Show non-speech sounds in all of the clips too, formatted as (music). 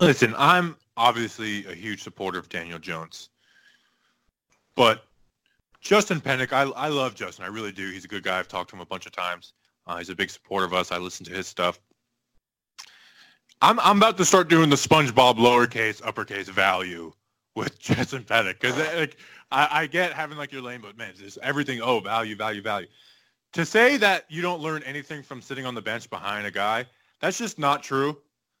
Listen, I'm obviously a huge supporter of Daniel Jones. But Justin Pennick, I, I love Justin. I really do. He's a good guy. I've talked to him a bunch of times. Uh, he's a big supporter of us. I listen to his stuff. I'm I'm about to start doing the SpongeBob lowercase uppercase value with (laughs) Justin Pennick because like I, I, get having like your lane, but man, just everything. Oh, value, value, value. To say that you don't learn anything from sitting on the bench behind a guy, that's just not true.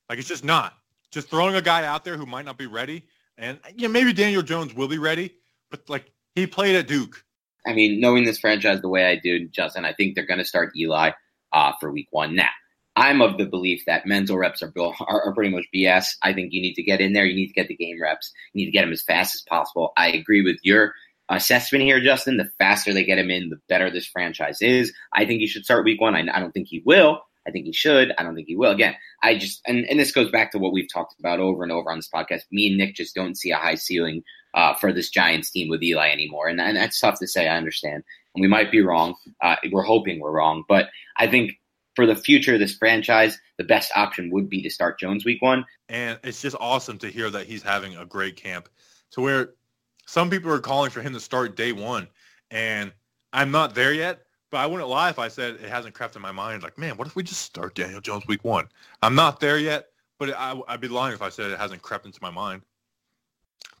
Like it's just not. Just throwing a guy out there who might not be ready, and yeah, maybe Daniel Jones will be ready, but like he played at Duke. I mean, knowing this franchise the way I do, Justin, I think they're going to start Eli uh, for Week One. Now, I'm of the belief that mental reps are, are, are pretty much BS. I think you need to get in there. You need to get the game reps. You need to get them as fast as possible. I agree with your assessment here, Justin. The faster they get him in, the better this franchise is. I think he should start week one. I, I don't think he will. I think he should. I don't think he will. Again, I just, and, and this goes back to what we've talked about over and over on this podcast. Me and Nick just don't see a high ceiling uh, for this Giants team with Eli anymore. And, and that's tough to say. I understand. And we might be wrong. Uh, we're hoping we're wrong. But I think for the future of this franchise, the best option would be to start Jones week one. And it's just awesome to hear that he's having a great camp to where some people are calling for him to start day one. And I'm not there yet, but I wouldn't lie if I said it hasn't crept in my mind. Like, man, what if we just start Daniel Jones week one? I'm not there yet, but I, would be lying if I said it hasn't crept into my mind.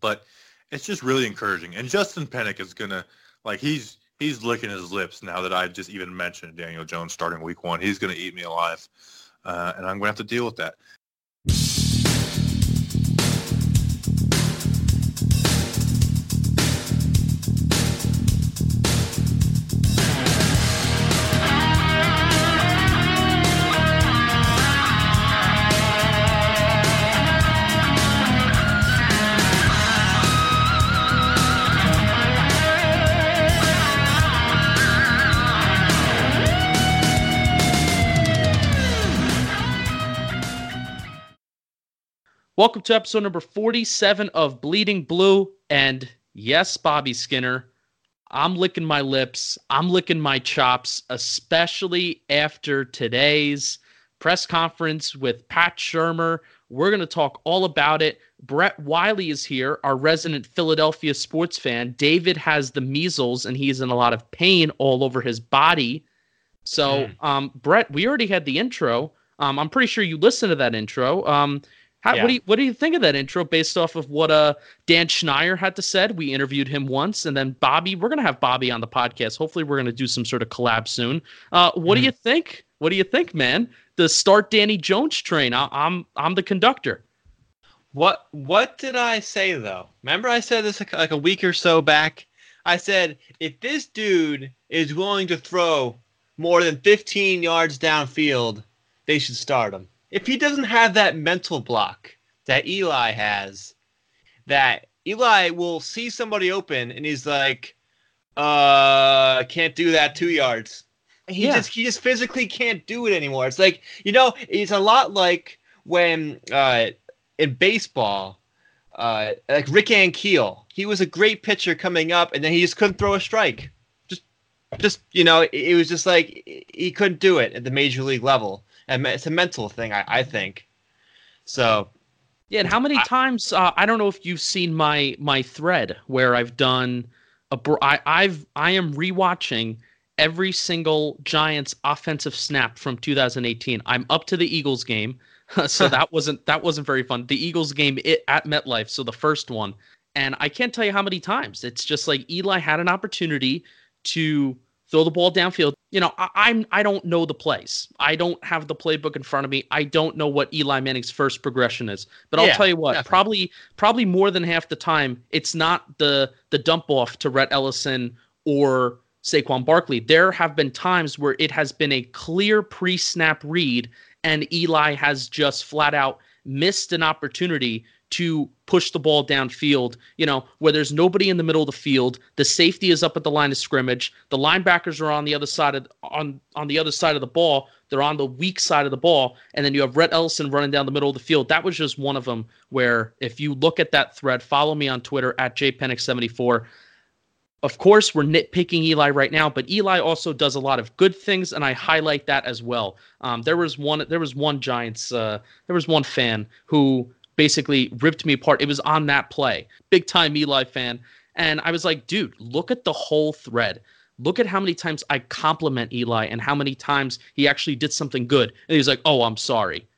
But it's just really encouraging. And Justin Pennick is going to, like, he's he's licking his lips now that I just even mentioned Daniel Jones starting week one. He's going to eat me alive, uh, and I'm going to have to deal with that. Welcome to episode number 47 of Bleeding Blue. And yes, Bobby Skinner, I'm licking my lips. I'm licking my chops, especially after today's press conference with Pat Shurmur. We're going to talk all about it. Brett Wiley is here, our resident Philadelphia sports fan. David has the measles and he's in a lot of pain all over his body. So, mm. um, Brett, we already had the intro. Um, I'm pretty sure you listened to that intro. Um, how, yeah. What do you what do you think of that intro based off of what uh Dan Schneider had to said? We interviewed him once, and then Bobby. We're gonna have Bobby on the podcast. Hopefully, we're gonna do some sort of collab soon. Uh, what mm. do you think? What do you think, man? The start Danny Jones train. I, I'm I'm the conductor. What what did I say though? Remember I said this like, like a week or so back. I said if this dude is willing to throw more than 15 yards downfield, they should start him if he doesn't have that mental block that Eli has, that Eli will see somebody open and he's like, uh, can't do that two yards. He yeah. just he just physically can't do it anymore. It's like you know, it's a lot like when uh, in baseball, uh, like Rick Ankiel. He was a great pitcher coming up, and then he just couldn't throw a strike. Just, just you know, it, it was just like he couldn't do it at the major league level and it's a mental thing, I, I think. So, yeah. And how many I, times? Uh, I don't know if you've seen my my thread where I've done a. I, I've I am rewatching every single Giants offensive snap from 2018. I'm up to the Eagles game, (laughs) so (laughs) that wasn't that wasn't very fun. The Eagles game it, at MetLife, so the first one, and I can't tell you how many times it's just like Eli had an opportunity to throw the ball downfield. You know, I, I'm I don't know the plays. I don't have the playbook in front of me. I don't know what Eli Manning's first progression is. But I'll yeah, tell you what, definitely. probably probably more than half the time, it's not the the dump off to Rhett Ellison or Saquon Barkley. There have been times where it has been a clear pre-snap read and Eli has just flat out missed an opportunity to push the ball downfield, you know, where there's nobody in the middle of the field, the safety is up at the line of scrimmage, the linebackers are on the other side of on on the other side of the ball, they're on the weak side of the ball, and then you have Rhett Ellison running down the middle of the field. That was just one of them where if you look at that thread, follow me on Twitter at jpenick74. Of course, we're nitpicking Eli right now, but Eli also does a lot of good things, and I highlight that as well. Um, there was one, there was one Giants, uh, there was one fan who basically ripped me apart. It was on that play. Big time Eli fan. And I was like, dude, look at the whole thread. Look at how many times I compliment Eli and how many times he actually did something good. And he's like, oh, I'm sorry.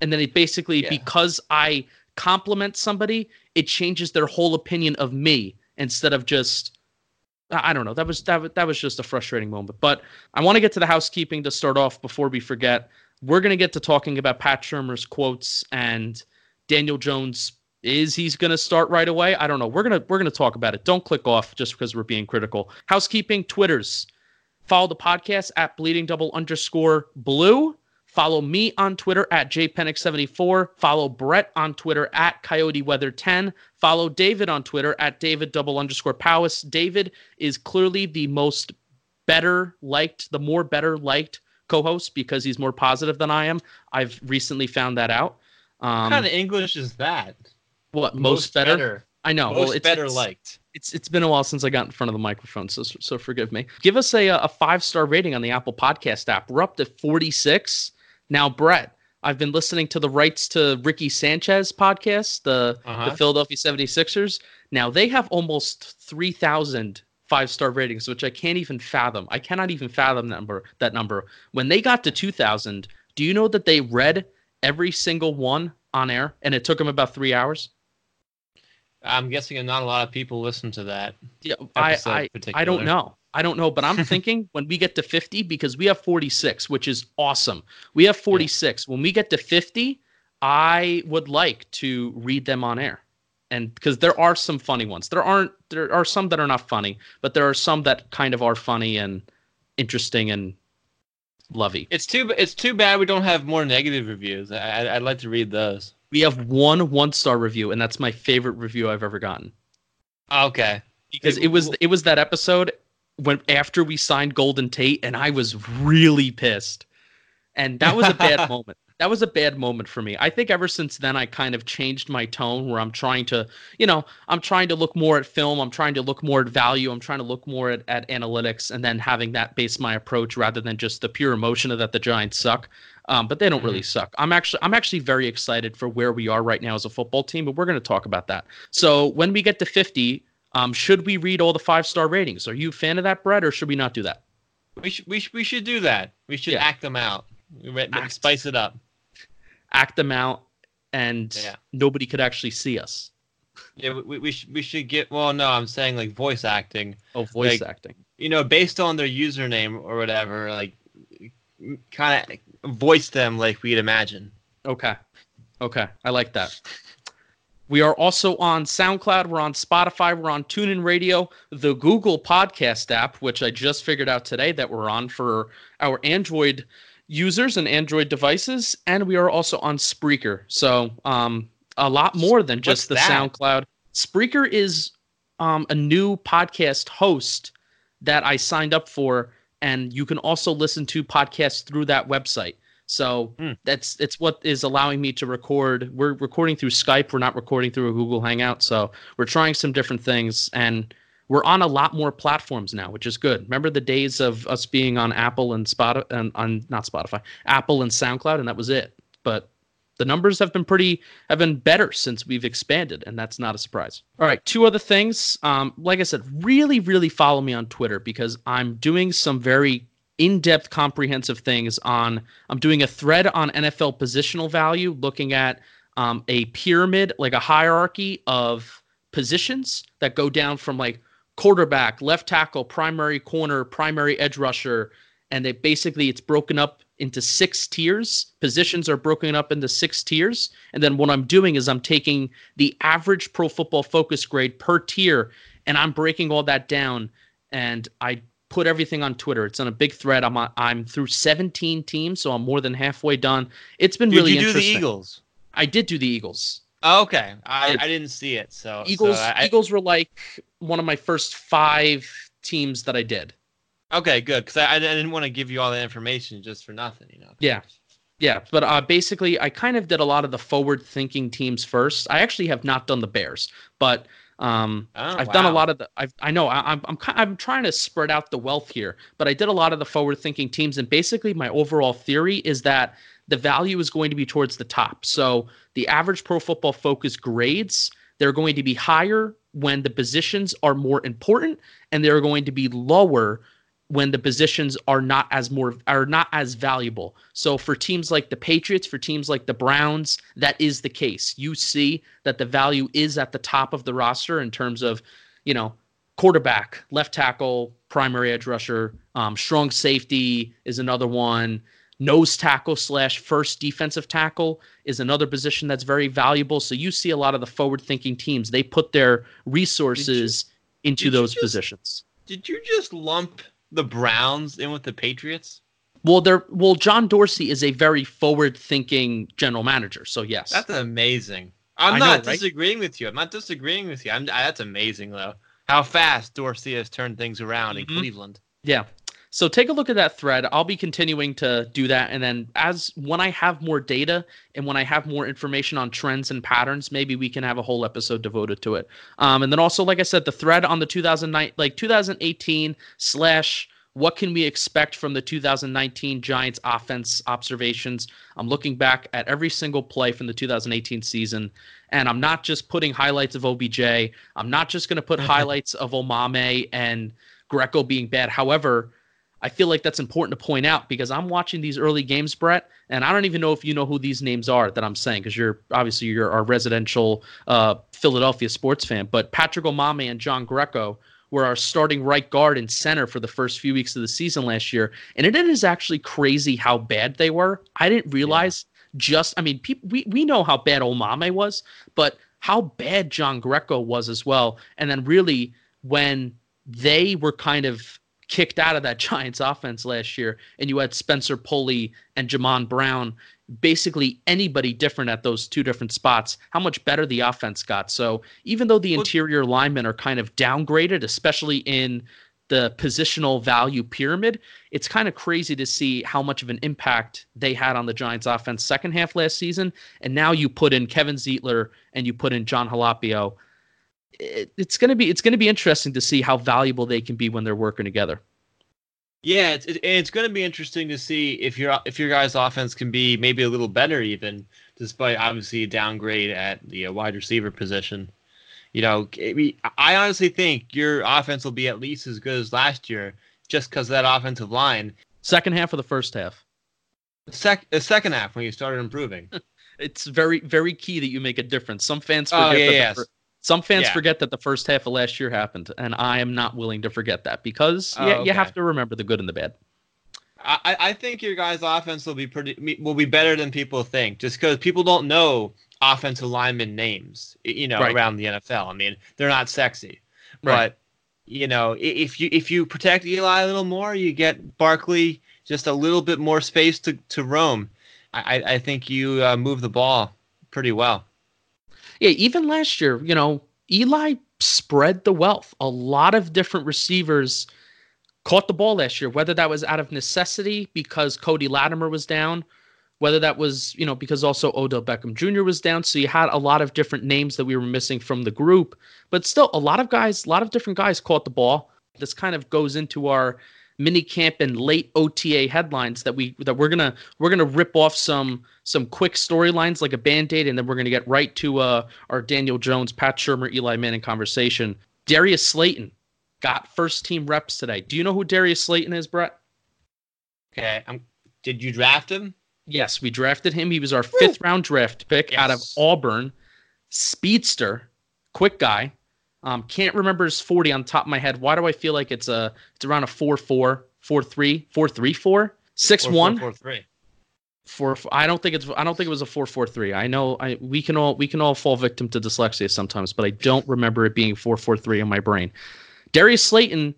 And then it basically, yeah. because I compliment somebody, it changes their whole opinion of me instead of just I don't know. That was that, that was just a frustrating moment. But I want to get to the housekeeping to start off before we forget. We're going to get to talking about Pat Shurmur's quotes and Daniel Jones is he's going to start right away? I don't know. We're going to we're going to talk about it. Don't click off just because we're being critical. Housekeeping, Twitters. Follow the podcast at bleeding double underscore blue. Follow me on Twitter at jpenix74. Follow Brett on Twitter at Coyote Weather 10. Follow David on Twitter at David double underscore Powis. David is clearly the most better liked, the more better liked co-host because he's more positive than I am. I've recently found that out. Um, what kind of English is that? What most, most better? better? I know. Most well, it's better it's, liked. It's it's been a while since I got in front of the microphone, so so forgive me. Give us a a five star rating on the Apple Podcast app. We're up to forty six now. Brett, I've been listening to the rights to Ricky Sanchez podcast, the uh-huh. the Philadelphia 76ers. Now they have almost 3,000 five star ratings, which I can't even fathom. I cannot even fathom that number. That number. When they got to 2,000, do you know that they read every single one on air, and it took them about three hours. I'm guessing not a lot of people listen to that. Yeah, I I, I don't know. I don't know, but I'm (laughs) thinking when we get to 50, because we have 46, which is awesome. We have 46. Yeah. When we get to 50, I would like to read them on air. And because there are some funny ones. There aren't there are some that are not funny, but there are some that kind of are funny and interesting and lovey. It's too it's too bad we don't have more negative reviews. I, I'd like to read those. We have one one star review, and that's my favorite review I've ever gotten. Ah, okay, because it was it was that episode when after we signed Golden Tate, and I was really pissed, and that was a bad (laughs) moment that was a bad moment for me. I think ever since then I kind of changed my tone where I'm trying to, you know, I'm trying to look more at film, I'm trying to look more at value, I'm trying to look more at, at analytics and then having that base my approach rather than just the pure emotion of that the Giants suck. Um, but they don't really mm-hmm. suck. I'm actually I'm actually very excited for where we are right now as a football team, but we're going to talk about that. So when we get to 50, um, should we read all the five star ratings? Are you a fan of that, Brett, or should we not do that? We should we should, we should do that. We should yeah. act them out. Act. Spice it up act them out, and yeah. nobody could actually see us. Yeah, we, we, should, we should get. Well, no, I'm saying like voice acting. Oh, voice like, acting. You know, based on their username or whatever, like kind of voice them like we'd imagine. Okay. Okay. I like that. We are also on SoundCloud. We're on Spotify. We're on TuneIn Radio, the Google Podcast app, which I just figured out today that we're on for our Android users and Android devices, and we are also on Spreaker. So um, a lot more than just What's the that? SoundCloud. Spreaker is um, a new podcast host that I signed up for, and you can also listen to podcasts through that website. So mm. that's it's what is allowing me to record. We're recording through Skype. We're not recording through a Google Hangout. So we're trying some different things, and we're on a lot more platforms now, which is good. Remember the days of us being on Apple and Spotify and on not Spotify, Apple and SoundCloud, and that was it. But the numbers have been pretty have been better since we've expanded, and that's not a surprise. All right, two other things. Um, like I said, really, really follow me on Twitter because I'm doing some very in-depth, comprehensive things on. I'm doing a thread on NFL positional value, looking at um, a pyramid, like a hierarchy of positions that go down from like quarterback, left tackle, primary corner, primary edge rusher, and they basically it's broken up into six tiers. Positions are broken up into six tiers, and then what I'm doing is I'm taking the average Pro Football Focus grade per tier, and I'm breaking all that down, and I put everything on Twitter. It's on a big thread. I'm on, I'm through 17 teams, so I'm more than halfway done. It's been Did really you do interesting. the Eagles? I did do the Eagles. Oh, okay, I, I didn't see it. So Eagles so I, Eagles were like one of my first five teams that I did. okay, good because I, I didn't want to give you all the information just for nothing. You know. Yeah. Yeah, but uh, basically, I kind of did a lot of the forward-thinking teams first. I actually have not done the Bears, but um, Oh, I've done a lot of the. I've, I know I, I'm I'm I'm trying to spread out the wealth here, but I did a lot of the forward-thinking teams, and basically, my overall theory is that the value is going to be towards the top. So the average Pro Football Focus grades they're going to be higher when the positions are more important, and they're going to be lower when the positions are not as more are not as valuable. So for teams like the Patriots, for teams like the Browns, that is the case. You see that the value is at the top of the roster in terms of, you know, quarterback, left tackle, primary edge rusher, um, strong safety is another one. Nose tackle slash first defensive tackle is another position that's very valuable. So you see a lot of the forward thinking teams, they put their resources into those just- positions. Did you just lump the Browns in with the Patriots? Well, there. Well, John Dorsey is a very forward-thinking general manager. So yes, That's amazing. I'm I know, not right? disagreeing with you. I'm not disagreeing with you. I'm, I, that's amazing though. How fast Dorsey has turned things around in Mhm. Cleveland. yeah. So take a look at that thread. I'll be continuing to do that, and then as when I have more data and when I have more information on trends and patterns, maybe we can have a whole episode devoted to it. Um, and then also, like I said, the thread on the 2009, like 2018 slash what can we expect from the 2019 Giants offense observations? I'm looking back at every single play from the 2018 season, and I'm not just putting highlights of OBJ. I'm not just going to put (laughs) highlights of Omameh and Greco being bad. However, I feel like that's important to point out because I'm watching these early games, Brett, and I don't even know if you know who these names are that I'm saying because you're obviously you're our residential uh, Philadelphia sports fan. But Patrick Omameh and John Greco were our starting right guard and center for the first few weeks of the season last year, and it is actually crazy how bad they were. I didn't realize just I mean people we we know how bad Omameh was, but how bad John Greco was as well, and then really when they were kind of kicked out of that (laughs) Giants offense last year, and you had Spencer Pulley and Jamon Brown, basically anybody different at those two different spots, how much better the offense got. So even though the interior linemen are kind of downgraded, especially in the positional value pyramid, it's kind of crazy to see how much of an impact they had on the Giants offense second half last season. And now you put in Kevin Zeitler and you put in John Halapio. It, it's gonna be it's gonna be interesting to see how valuable they can be when they're working together. Yeah, it's it, it's going to be interesting to see if your if your guys' offense can be maybe a little better, even despite obviously a downgrade at the uh, wide receiver position. You know, I I honestly think your offense will be at least as good as last year, just because of that offensive line. Second half of the first half. The, sec- the second half when you started improving. (laughs) It's very very key that you make a difference. Some fans forget Oh, forget yeah, that the fir- some fans Yeah. forget that the first half of last year happened, and I am not willing to forget that because Oh, yeah, you have to remember the good and the bad. I, I think your guys' offense will be pretty will be better than people think, just because people don't know offensive lineman names, you know, Right. around the NFL. I mean, they're not sexy, Right. but you know, if you if you protect Eli a little more, you get Barkley just a little bit more space to to roam. I I, I think you uh, move the ball pretty well. Yeah, even last year, you know, Eli spread the wealth. A lot of different receivers caught the ball last year, whether that was out of necessity because Cody Latimer was down, whether that was, you know, because also Odell Beckham Jr. was down. So you had a lot of different names that we were missing from the group. But still, a lot of guys, a lot of different guys caught the ball. This kind of goes into our mini camp and late OTA headlines that we that we're gonna we're gonna rip off some some quick storylines like a band-aid and then we're gonna get right to uh our Daniel Jones, Pat Shurmur, Eli Manning conversation. Darius Slayton got first team reps today. Do you know who Darius Slayton is, Brett? Okay, um, did you draft him? Yes, we drafted him. He was our fifth round draft pick out of Auburn. Speedster, quick guy. Um, can't remember his 40 on top of my head. Why do I feel like it's a it's around a 4 4, 4 3, 4 3 4, 6 Or 1? 4-4-3? Four, four, I don't think it's I don't think it was a 4 4 3. I know I we can all we can all fall victim to dyslexia sometimes, but I don't remember it being 4 4 3 in my brain. Darius Slayton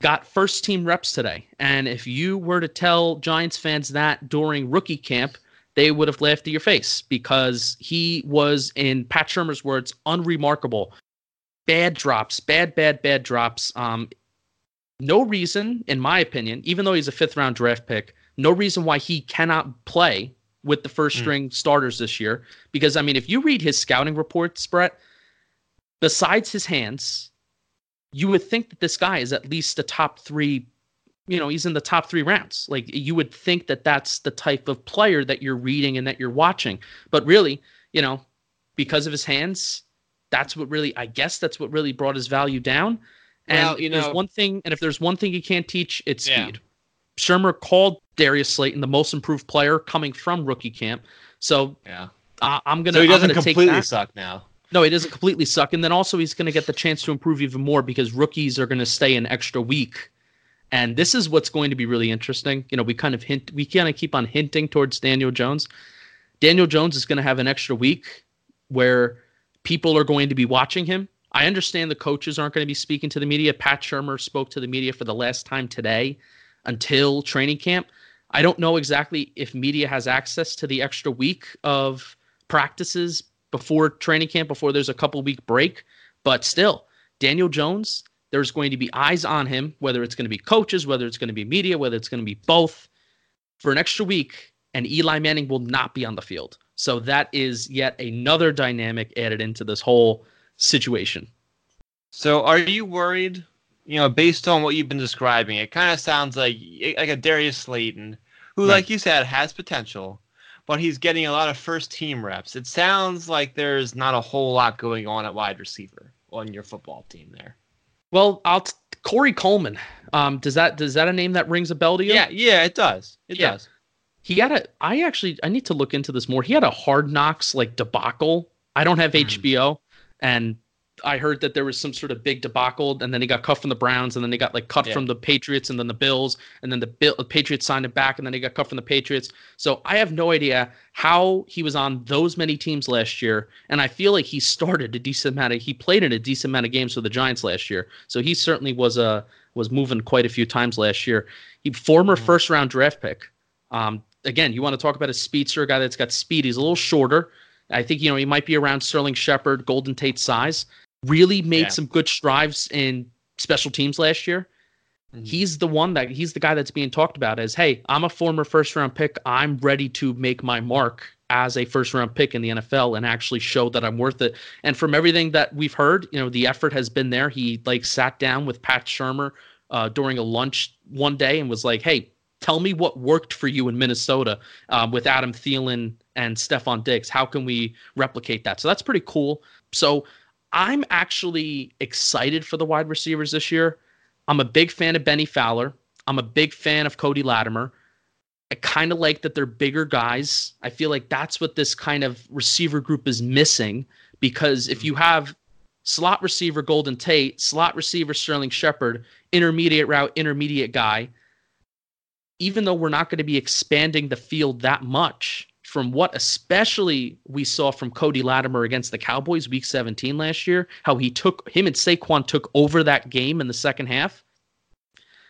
got first team reps today. And if you were to tell Giants fans that during rookie camp, they would have laughed at your face because he was, in Pat Shurmur's words, unremarkable. Bad drops, bad, bad, bad drops. Um, no reason, in my opinion, even though he's a fifth round draft pick, no reason why he cannot play with the first Mm. string starters this year. Because, I mean, if you read his scouting reports, Brett, besides his hands, you would think that this guy is at least the top three. You know, he's in the top three rounds. Like you would think that that's the type of player that you're reading and that you're watching. But really, you know, because of his hands, that's what really, I guess, that's what really brought his value down. And Well, you there's one thing, and if there's one thing he can't teach, it's Yeah. speed. Shurmur called Darius Slayton the most improved player coming from rookie camp. So Yeah. uh, I'm gonna. So he doesn't gonna take completely suck now. No, he doesn't completely suck. And then also he's going to get the chance to improve even more because rookies are going to stay an extra week. And this is what's going to be really interesting. You know, we kind of hint, we kind of keep on hinting towards Daniel Jones. Daniel Jones is going to have an extra week where people are going to be watching him. I understand the coaches aren't going to be speaking to the media. Pat Shurmur spoke to the media for the last time today until training camp. I don't know exactly if media has access to the extra week of practices before training camp, before there's a couple week break. But still, Daniel Jones, there's going to be eyes on him, whether it's going to be coaches, whether it's going to be media, whether it's going to be both, for an extra week. And Eli Manning will not be on the field. So that is yet another dynamic added into this whole situation. So are you worried? You know, based on what you've been describing, it kind of sounds like like a Darius Slayton, who, Right. like you said, has potential, but he's getting a lot of first team reps. It sounds like there's not a whole lot going on at wide receiver on your football team there. Well, I'll t- Corey Coleman. Um, does that does that a name that rings a bell to you? Yeah, yeah, it does. It Yeah. does. He had a. I actually I need to look into this more. He had a Hard Knocks like debacle. I don't have Mhm. HBO, and I heard that there was some sort of big debacle, and then he got cut from the Browns, and then he got like cut Yeah. from the Patriots, and then the Bills, and then the Bill, the Patriots signed him back, and then he got cut from the Patriots. So I have no idea how he was on those many teams last year, and I feel like he started a decent amount of. He played in a decent amount of games for the Giants last year, so he certainly was a was moving quite a few times last year. He former Mhm. first round draft pick. Um, again, you want to talk about a speedster, a guy that's got speed. He's a little shorter. I think you know he might be around Sterling Shepard, Golden Tate size. Really made Yeah. some good strides in special teams last year. Mhm. He's the one that he's the guy that's being talked about as, hey, I'm a former first round pick. I'm ready to make my mark as a first round pick in the NFL and actually show that I'm worth it. And from everything that we've heard, you know, the effort has been there. He like sat down with Pat Shurmur uh, during a lunch one day and was like, hey, tell me what worked for you in Minnesota um, with Adam Thielen and Stefon Diggs. How can we replicate that? So that's pretty cool. So I'm actually excited for the wide receivers this year. I'm a big fan of Bennie Fowler. I'm a big fan of Cody Latimer. I kind of like that they're bigger guys. I feel like that's what this kind of receiver group is missing because if you have slot receiver Golden Tate, slot receiver Sterling Shepard, intermediate route, intermediate guy, even though we're not going to be expanding the field that much from what especially we saw from Cody Latimer against the Cowboys week 17 last year, how he took him and Saquon took over that game in the second half.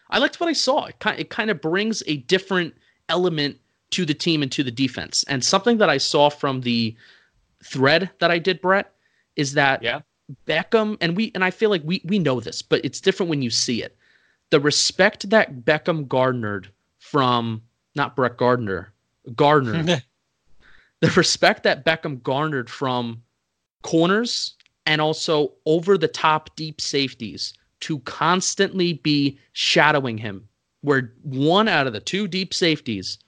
I liked what I saw. It kind, it kind of brings a different element to the team and to the defense. And something that I saw from the thread that I did, Brett, is that Yeah. Beckham and we and I feel like we we know this, but it's different when you see it. The respect that Beckham garnered from not Brett Gardner, Gardner, (laughs) the respect that Beckham garnered from corners and also over the top deep safeties to constantly be shadowing him, where one out of the two deep safeties,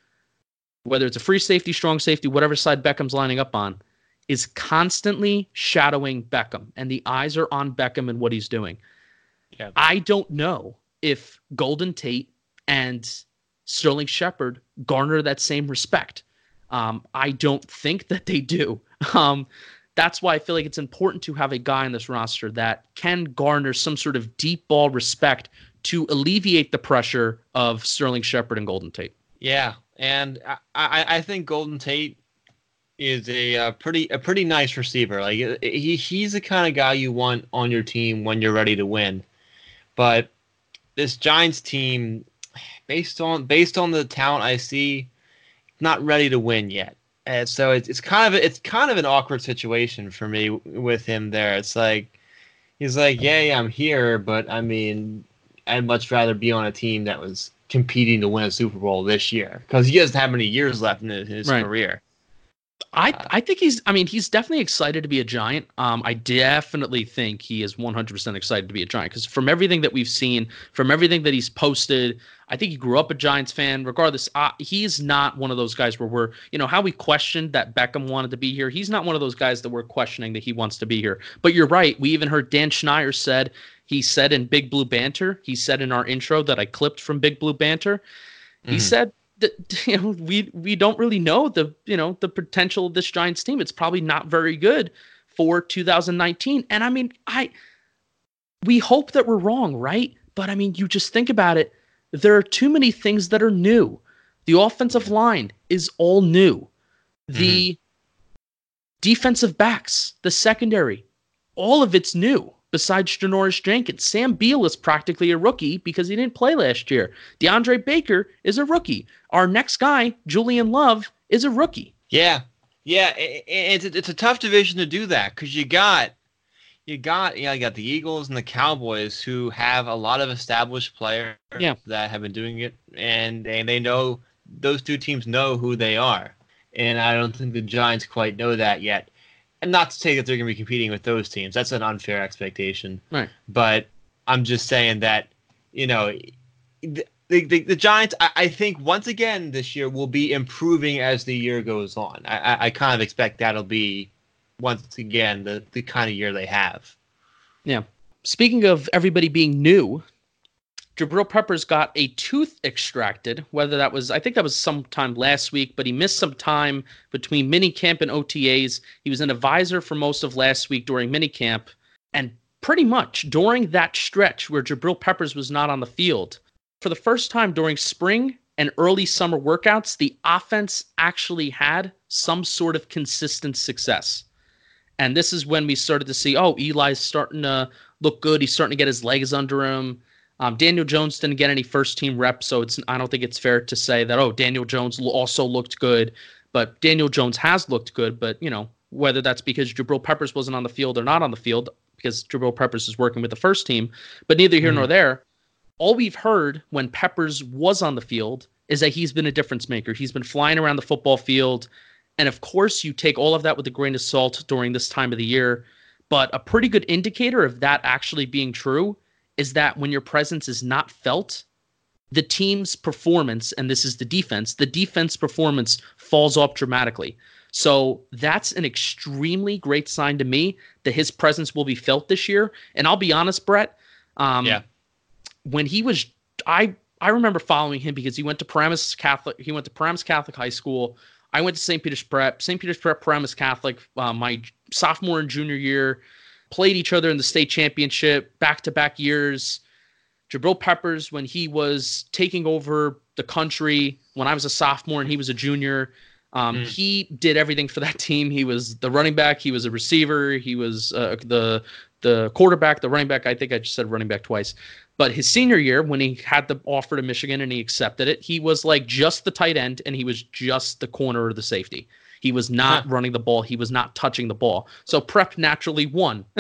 whether it's a free safety, strong safety, whatever side Beckham's lining up on, is constantly shadowing Beckham, and the eyes are on Beckham and what he's doing. Yeah. I don't know if Golden Tate and Sterling Shepard garner that same respect. Um, I don't think that they do. (laughs) Um, that's why I feel like it's important to have a guy on this roster that can garner some sort of deep ball respect to alleviate the pressure of Sterling Shepard and Golden Tate. Yeah, and I, I, I think Golden Tate is a uh, pretty a pretty nice receiver. Like uh, he he's the kind of guy you want on your team when you're ready to win. But this Giants team, based on based on the talent I see, not ready to win yet. And so it's it's kind of it's kind of an awkward situation for me with him there. It's like he's like, yeah, yeah, I'm here, but I mean, I'd much rather be on a team that was competing to win a Super Bowl this year because he doesn't have many years left in his right. career. I I think he's I mean he's definitely excited to be a giant. Um I definitely think he is 100% excited to be a giant cuz from everything that we've seen, from everything that he's posted, I think he grew up a Giants fan. Regardless, uh, he's not one of those guys where we're, you know, how we questioned that Beckham wanted to be here. He's not one of those guys that we're questioning that he wants to be here. But you're right. We even heard Dan Schneider said he said in Big Blue Banter, he said in our intro that I clipped from Big Blue Banter, he mm-hmm. said (laughs) you know we we don't really know the you know the potential of this Giants team. It's probably not very good for 2019. And I mean, I we hope that we're wrong, right? But I mean, you just think about it. There are too many things that are new. The offensive line is all new. The mm-hmm. defensive backs, the secondary, all of it's new besides Janoris Jenkins. Sam Beal is practically a rookie because he didn't play last year. DeAndre Baker is a rookie. Our next guy, Julian Love, is a rookie. Yeah. Yeah, it's it's a tough division to do that because you got you got yeah you got the Eagles and the Cowboys who have a lot of established players yeah. that have been doing it and and they know those two teams know who they are and I don't think the Giants quite know that yet and not to say that they're going to be competing with those teams. That's an unfair expectation. Right. But I'm just saying that, you know, the, the, the Giants, I, I, think, once again this year will be improving as the year goes on. I, I, I kind of expect that'll be, once again, the, the kind of year they have. Yeah. Speaking of everybody being new, Jabril Peppers got a tooth extracted, whether that was, I think that was sometime last week, but he missed some time between minicamp and OTAs. He was an advisor for most of last week during minicamp. And pretty much during that stretch where Jabril Peppers was not on the field, for the first time during spring and early summer workouts, the offense actually had some sort of consistent success. And this is when we started to see, oh, Eli's starting to look good. He's starting to get his legs under him. Um, Daniel Jones didn't get any first team reps, so it's I don't think it's fair to say that oh Daniel Jones also looked good, but Daniel Jones has looked good. But you know whether that's because Jabril Peppers wasn't on the field or not on the field because Jabril Peppers is working with the first team, but neither here mm. nor there. All we've heard when Peppers was on the field is that he's been a difference maker. He's been flying around the football field, and of course you take all of that with a grain of salt during this time of the year. But a pretty good indicator of that actually being true is that when your presence is not felt, the team's performance, and this is the defense, the defense performance falls off dramatically. So that's an extremely great sign to me that his presence will be felt this year. And I'll be honest, Brett. Um, yeah. When he was, I I remember following him because he went to Paramus Catholic. He went to Paramus Catholic High School. I went to St. Peter's Prep. St. Peter's Prep, Paramus Catholic. Uh, my sophomore and junior year played each other in the state championship back to back years. Jabril Peppers, when he was taking over the country, when I was a sophomore and he was a junior, um, mm. he did everything for that (laughs) team. He was the running back, he was a receiver, he was uh, the the quarterback, the running back. I think I just said running back twice. But his senior year, when he had the offer to Michigan and he accepted it, he was like just the tight end and he was just the corner or the safety. He was not running the ball. He was not touching the ball. So Prep naturally won. (laughs)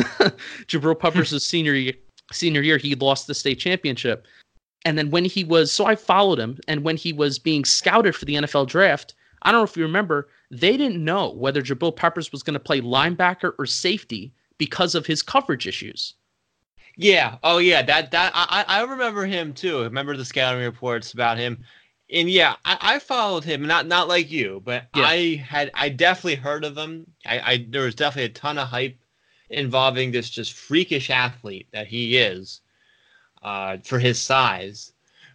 Jabril Peppers' senior year, senior year, he lost the state championship. And then when he was, so I followed him, and when he was being scouted for the NFL draft, I don't know if you remember, they didn't know whether Jabril Peppers was going to play linebacker or safety because of his coverage issues. Yeah. Oh, yeah. That that I I remember him too. I remember the scouting reports about him and yeah, I, I, followed him. Not not like you, but yeah. I had I definitely heard of him. I, I there was definitely a ton of hype involving this just freakish athlete that he is uh, for his size.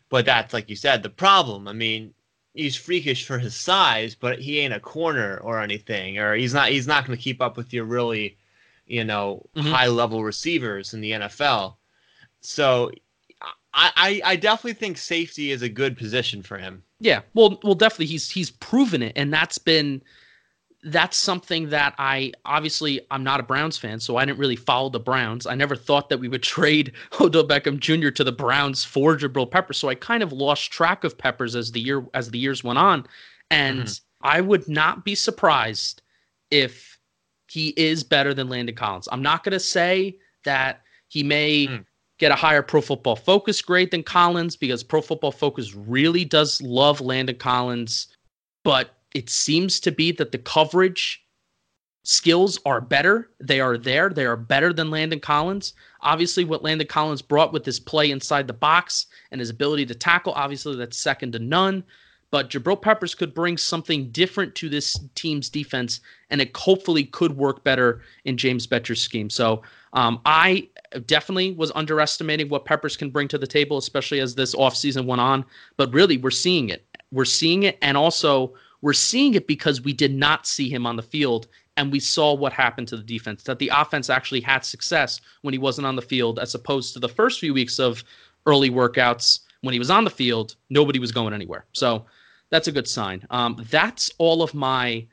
But that's like you said, the problem. I mean, he's freakish for his size, but he ain't a corner or anything, or he's not he's not going to keep up with your really, you know, mm-hmm. high level receivers in the NFL. So I, I definitely think safety is a good position for him. Yeah, well, well, definitely he's he's proven it, and that's been that's something that I obviously I'm not a Browns fan, so I didn't really follow the Browns. I never thought that we would (laughs) trade Odell Beckham Jr. to the Browns for Jabril Peppers, so I kind of lost track of Peppers as the year as the years went on, and. Mm-hmm. I would not be surprised if he is better than Landon Collins. I'm not going to say that he may mm. Get a higher Pro Football Focus grade than Collins because Pro Football Focus really does love Landon Collins, but it seems to be that the coverage skills are better. They are there. They are better than Landon Collins. Obviously, what Landon Collins brought with his play inside the box and his ability to tackle, obviously, that's second to none. But Jabril Peppers could bring something different to this team's defense, and it hopefully could work better in James Bettcher's scheme. So um, I definitely was underestimating what Peppers can bring to the table, especially as this offseason went on. But really, we're seeing it. We're seeing it, and also we're seeing it because we did not see him on the field and we saw what happened to the defense that the offense actually had success when he wasn't on the field as opposed to the first few weeks of early workouts when he was on the field nobody was going anywhere so that's a good sign um, that's all of my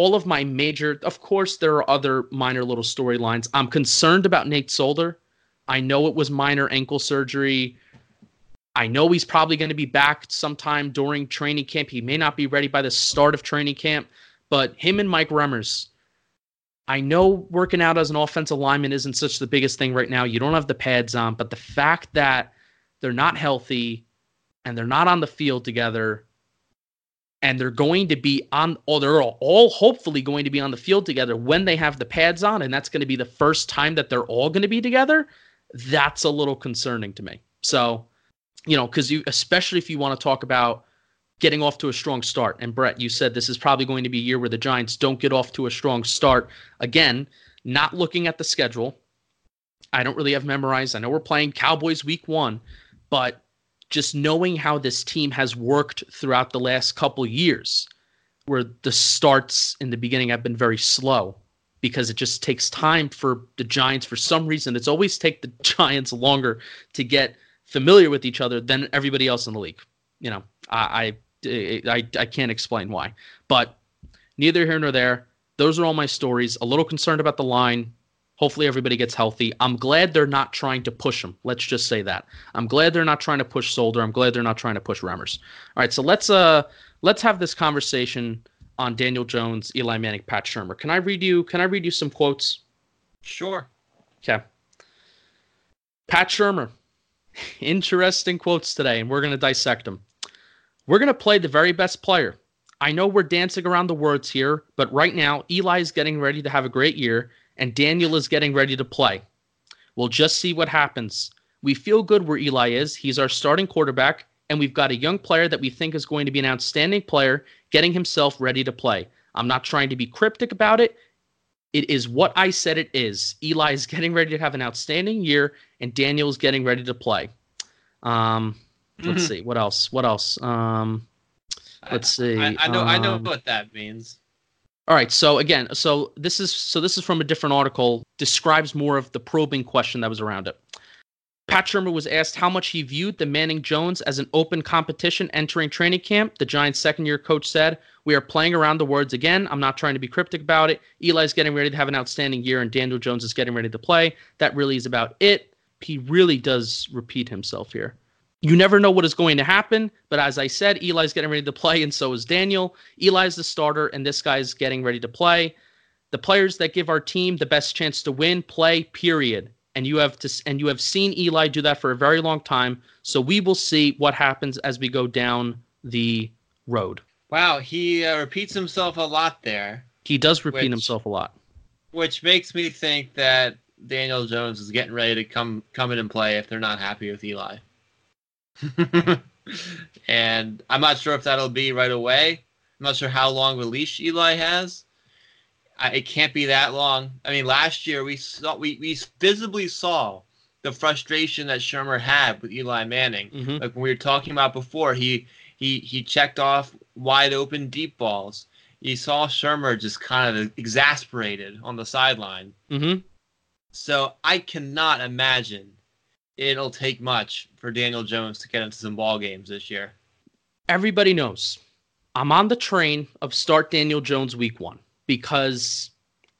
all of my major of course there are other minor little storylines i'm concerned about nate solder i know it was minor ankle surgery I know he's probably going to be back sometime during training camp. He may not be ready by the start of training camp. But him and Mike Remmers, I know working out as an offensive lineman isn't such the biggest thing right now. You don't have the pads on, but the fact that they're not healthy and they're not on the field together and they're going to be on or they're all hopefully going to be on the field together when they have the pads on and that's going to be the first time that they're all going to be together that's a little concerning to me so you know because you especially if you want to talk about getting off to a strong start. And Brett, you said this is probably going to be a year where the Giants don't get off to a strong start. Again, not looking at the schedule. I don't really have memorized. I know we're playing Cowboys week one, but just knowing how this team has worked throughout the last couple years, where the starts in the beginning have been very slow because it just takes time for the Giants. For some reason, it's always take the (laughs) Giants longer to get familiar with each other than everybody else in the league. You know, I, I, I can't explain why. But neither here nor there. Those are all my stories. A little concerned about the line. Hopefully everybody gets healthy. I'm glad they're not trying to push him. Let's just say that. I'm glad they're not trying to push Solder. I'm glad they're not trying to push Remmers. All right, so let's uh let's have this conversation on Daniel Jones, Eli Manning, Pat Shurmur. Can I read you can I read you some quotes? Sure. Okay. Pat Shurmur. (laughs) Interesting quotes today, and we're going to dissect them. We're going to play the very best player. I know we're dancing around the words here, but right now, Eli is getting ready to have a great year, and Daniel is getting ready to play. We'll just see what happens. We feel good where Eli is. He's our starting quarterback, and we've got a young player that we think is going to be an outstanding player getting himself ready to play. I'm not trying to be cryptic about it. It is what I said it is. Eli is getting ready to have an outstanding year, and Daniel is getting ready to play. Um, Let's mm-hmm. see what else. What else? Um, let's see. I, I know. Um, I know what that means. All right. So again, so this is so this is from a different article. Describes more of the probing question that was around it. Pat Shurmur was asked how much he viewed the Manning Jones as an open competition entering training camp. The Giants' second year coach said, We are playing around the words again. I'm not trying to be cryptic about it. Eli's getting ready to have an outstanding year, and Daniel Jones is getting ready to play. That really is about it. He really does repeat himself here. You never know what is going to happen, but as I said, Eli's getting ready to play, and so is Daniel. Eli's the starter, and this guy's getting ready to play. The players that give our team the best chance to win play, period. And you have to, and you have seen Eli do that for a very long time. So we will see what happens as we go down the road. Wow, he uh, repeats himself a lot there. He does repeat which, himself a lot, which makes me think that Daniel Jones is getting ready to come come in and play if they're not happy with Eli. (laughs) and I'm not sure if that'll be right away. I'm not sure how long the leash Eli has. I, it can't be that long. I mean, last year we saw we, we visibly saw the frustration that Shurmur had with Eli Manning. Mm-hmm. Like when we were talking about before, he he he checked off wide open deep balls. You saw Shurmur just kind of exasperated on the sideline. Mm-hmm. So I cannot imagine it'll take much for Daniel Jones to get into some ball games this year. Everybody knows I'm on the train of start Daniel Jones week one because,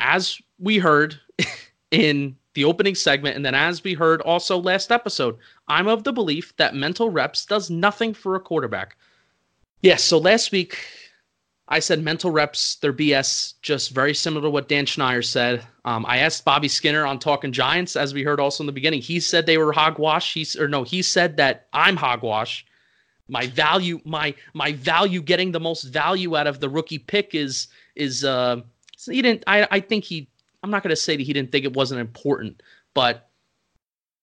as we heard (laughs) in the opening segment, and then as we heard also last episode, I'm of the belief that mental reps does nothing for a quarterback. Yes, so last week I said mental reps, they're BS, just very similar to what Dan Schneider said. Um, I asked Bobby Skinner on Talking Giants, as we heard also in the beginning. He said they were hogwash. He or no, he said that I'm hogwash. My value, my my value, getting the most value out of the rookie pick is is uh he didn't. I I think he. I'm not going to say that he didn't think it wasn't important, but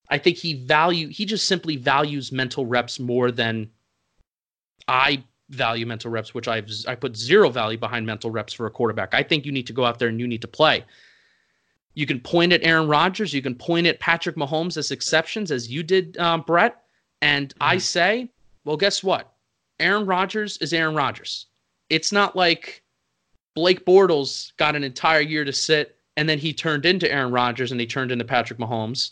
I think he value he just simply values mental reps more than I value mental reps, which I've I put zero value behind mental reps for a quarterback. I think you need to go out there and you need to play. You can point at Aaron Rodgers, you can point at Patrick Mahomes as exceptions, as you did, um, Brett. And mm-hmm. I say, well, guess what? Aaron Rodgers is Aaron Rodgers. It's not like Blake Bortles got an entire year to sit and then he turned into Aaron Rodgers and he turned into Patrick Mahomes.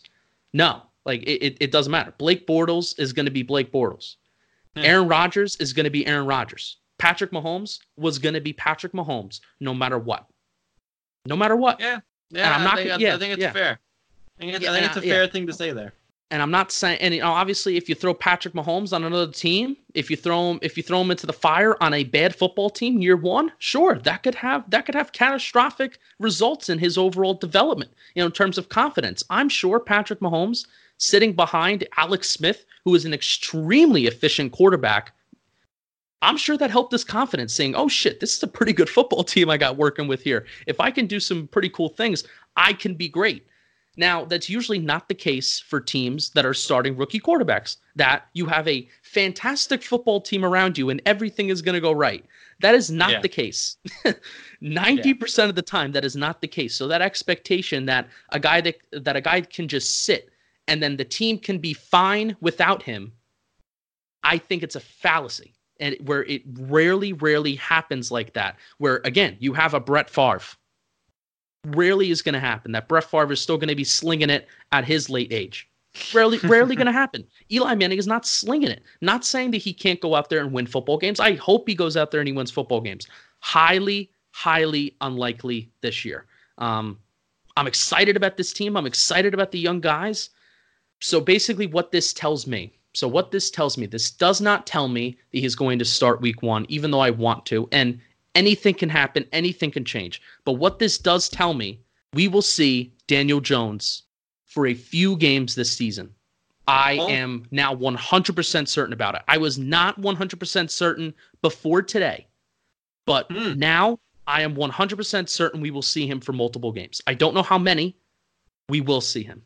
No, like it, it, it doesn't matter. Blake Bortles is going to be Blake Bortles. Hmm. Aaron Rodgers is going to be Aaron Rodgers. Patrick Mahomes was going to be Patrick Mahomes no matter what. No matter what. Yeah. Yeah. And I'm not, I, think, yeah, I think it's yeah. fair. I think it's, yeah, I think it's a fair yeah. thing to say there. And I'm not saying, and you know, obviously, if you throw Patrick Mahomes on another team, if you throw him, if you throw him into the fire on a bad football team year one, sure, that could have that could have catastrophic results in his overall development. You know, in terms of confidence, I'm sure Patrick Mahomes sitting behind Alex Smith, who is an extremely efficient quarterback, I'm sure that helped his confidence saying, oh shit, this is a pretty good football (laughs) team I got working with here. If I can do some pretty cool things, I can be great. Now, that's usually not the case for teams that are starting rookie quarterbacks, that you have a fantastic football team around you and everything is going to go right. That is not yeah. the case. (laughs) 90% yeah. of the time that is not the case. So that expectation that a guy that that a guy can just sit and then the team can be fine without him, I think it's a fallacy. And where it rarely, rarely happens like that. Where again, you have a Brett Favre. Rarely is going to happen that Brett Favre is still going to be slinging it at his late age. Rarely, rarely going (laughs) to happen. Eli Manning is not slinging it. Not saying that he can't go out there and win football games. I hope he goes out there and he wins football games. Highly, highly unlikely this year. Um, I'm excited about this team. I'm excited about the young guys. So basically, what this tells me. So what this tells me, this does not tell me that he's going to start week one, even though I want to. And anything can happen, anything can change. But what this does tell me, we will see Daniel Jones for a few games this season. I oh. am now 100% certain about it. I was not 100% certain before today, but hmm. now I am 100% certain we will see him for multiple games. I don't know how many. We will see him.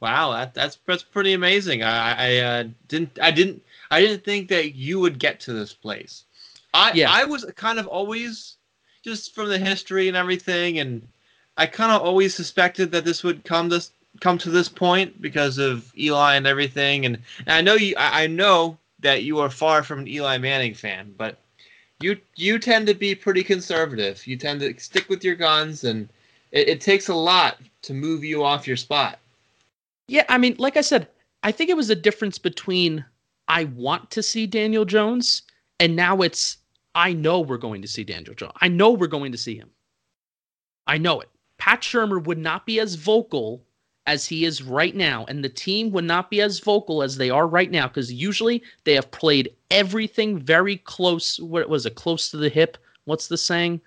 Wow, that, that's that's pretty amazing. I, I uh, didn't I didn't I didn't think that you would get to this place. I yeah. I was kind of always just from the history and everything, and I kind of always suspected that this would come this come to this point because of Eli and everything. And, and I know you I, I know that you are far from an Eli Manning fan, but you you tend to be pretty conservative. You tend to stick with your guns, and it, it takes a lot to move you off your spot. Yeah, I mean, like I said, I think it was a difference between I want to see Daniel Jones and now it's I know we're going to see Daniel Jones. I know we're going to see him. I know it. Pat Shurmur would not be as vocal as he is right now, and the team would not be as vocal as they are right now because usually they have played everything very close. What was it? Close to the hip. What's the saying?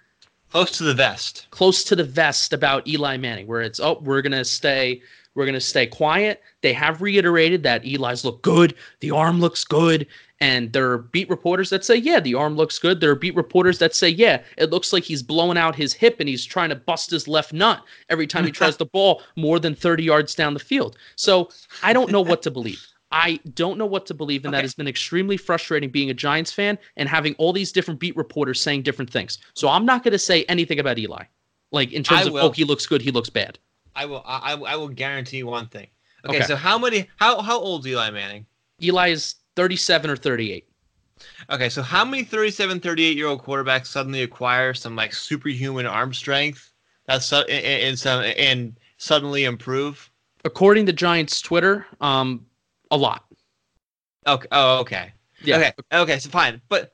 Close to the vest. Close to the vest about Eli Manning, where it's oh we're gonna stay we're going to stay quiet. They have reiterated that Eli's look good. The arm looks good. And there are beat reporters that say, yeah, the arm looks good. There are beat reporters that say, yeah, it looks like he's blowing out his hip and he's trying to bust his left nut every time he (laughs) tries the ball more than 30 yards down the field. So I don't know what to believe. I don't know what to believe, and okay. that has been extremely frustrating being a Giants fan and having all these different beat reporters saying different things. So I'm not going to say anything about Eli, like in terms I of will. oh he looks good, he looks bad. I will. I, I will guarantee one thing. Okay, okay, so how many? How how old is Eli Manning? Eli is 37 or 38. Okay, so how many 37, 38 year old quarterbacks suddenly acquire some like superhuman arm strength that's and, and some and suddenly improve? According to Giants Twitter, um, a lot. Okay. Oh, okay. Yeah. Okay. Okay. So fine, but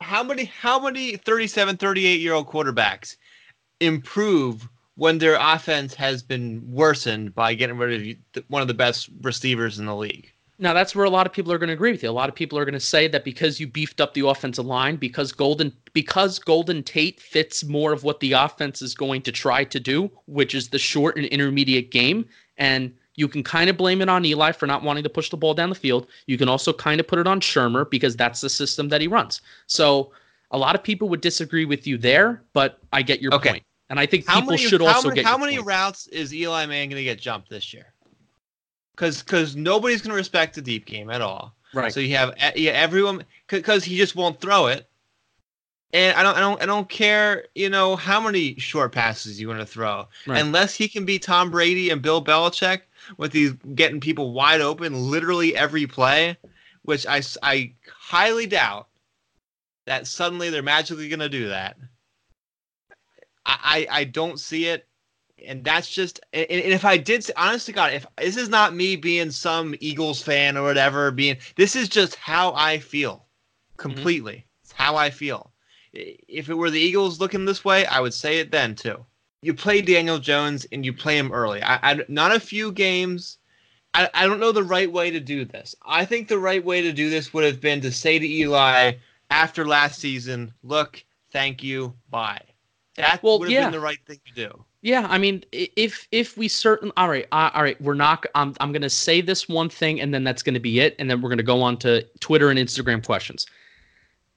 how many how many 37, 38 year old quarterbacks improve when their offense has been worsened by getting rid of one of the best receivers in the league. Now that's where a lot of people are going to agree with you. A lot of people are going to say that because you beefed up the offensive line, because Golden because Golden Tate fits more of what the offense is going to try to do, which is the short and intermediate game, and you can kind of blame it on Eli for not wanting to push the ball down the field. You can also kind of put it on Shurmur because that's the system that he runs. So a lot of people would disagree with you there, but I get your Okay. point. And I think How people many, should also many, get how many point. routes is Eli Manning going to get jumped this year? Because because nobody's going to respect the deep game at all. right. So you have e- yeah everyone because he just won't throw it. And I don't I don't I don't care you know how many short passes you want to throw Right. unless he can be Tom Brady and Bill Belichick with these getting people wide open literally every play, which I, I highly doubt that suddenly they're magically going to do that. I, I don't see it and that's just and, and if I did honestly God, if this is not me being some Eagles fan or whatever, being this is just how I feel mm-hmm. completely. It's how I feel. If it were the Eagles looking this way, I would say it then too. You play Daniel Jones and you play him early. I, I not a few games. I, I don't know the right way to do this. I think the right way to do this would have been to say to Eli after last season, "Look, thank you, bye." That Well, would have yeah. been the right thing to do. Yeah, I mean, if if we certain all right, uh, all right, we're not. I'm I'm gonna say this one thing, and then that's gonna be it, and then we're gonna go on to Twitter and Instagram questions.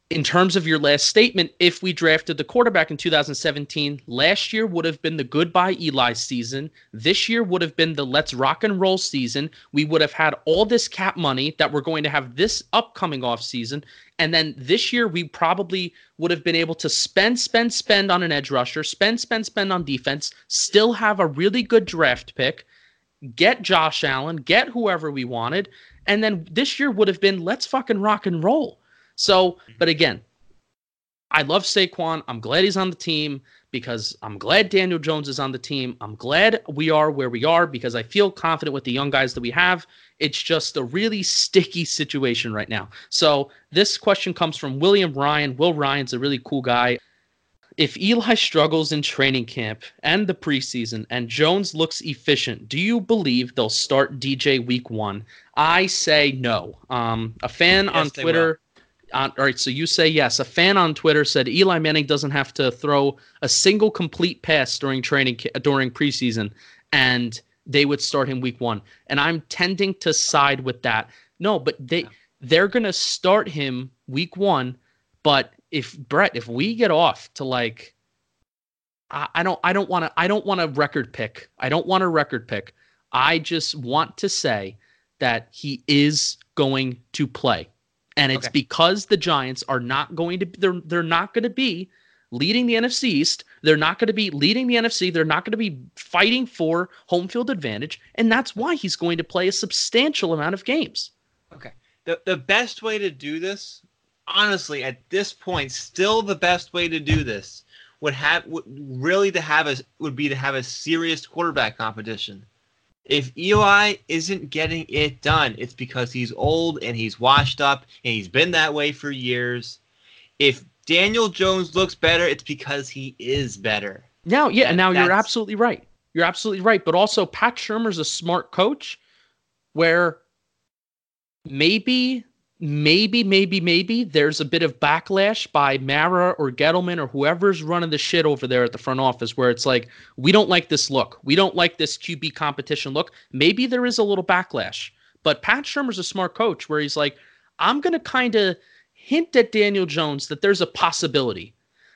In terms of your last statement, if we drafted the quarterback in 2017, last year would have been the goodbye Eli season. This year would have been the let's rock and roll season. We would have had all this cap money that we're going to have this upcoming off season, and then this year we probably would have been able to spend, spend, spend on an edge rusher, spend, spend, spend on defense, still have a really good draft pick, get Josh Allen, get whoever we wanted, and then this year would have been let's fucking rock and roll. So, but again, I love Saquon. I'm glad he's on the team because I'm glad Daniel Jones is on the team. I'm glad we are where we are because I feel confident with the young guys that we have. It's just a really sticky situation right now. So, this question comes from William Ryan. Will Ryan's a really cool guy. If Eli struggles in training camp and the preseason and Jones looks efficient, do you believe they'll start DJ week one? I say no. Um, a fan Yes, on Twitter. On, all right, so you say yes. A fan on Twitter said Eli Manning doesn't have to throw a single complete pass during training during preseason, and they would start him week one. And I'm tending to side with that. No, but they they're gonna start him week one. But if Brett, if we get off to like, I, I don't, I don't want to, I don't want a record pick. I don't want a record pick. I just want to say that he is going to play, and it's Okay. because the Giants are not going to. They're they're not going to be leading the NFC East. They're not going to be leading the NFC. They're not going to be fighting for home field advantage, and that's why he's going to play a substantial amount of games. Okay. The the best way to do this, honestly, at this point, still the best way to do this would have would really to have a would be to have a serious quarterback competition. If Eli isn't getting it done, it's because he's old and he's washed up and he's been that way for years. If Daniel Jones looks better, it's because he is better. Now, yeah, That- now you're absolutely right. You're absolutely right. But also, Pat Shurmur's a smart coach where maybe, maybe, maybe, maybe there's a bit of backlash by Mara or Gettleman or whoever's running the shit over there at the front office where it's like, we don't like this look. We don't like this QB competition look. Maybe there is a little backlash. But Pat Shurmur's a smart coach where he's like, I'm going to kind of hint at Daniel Jones that there's a possibility.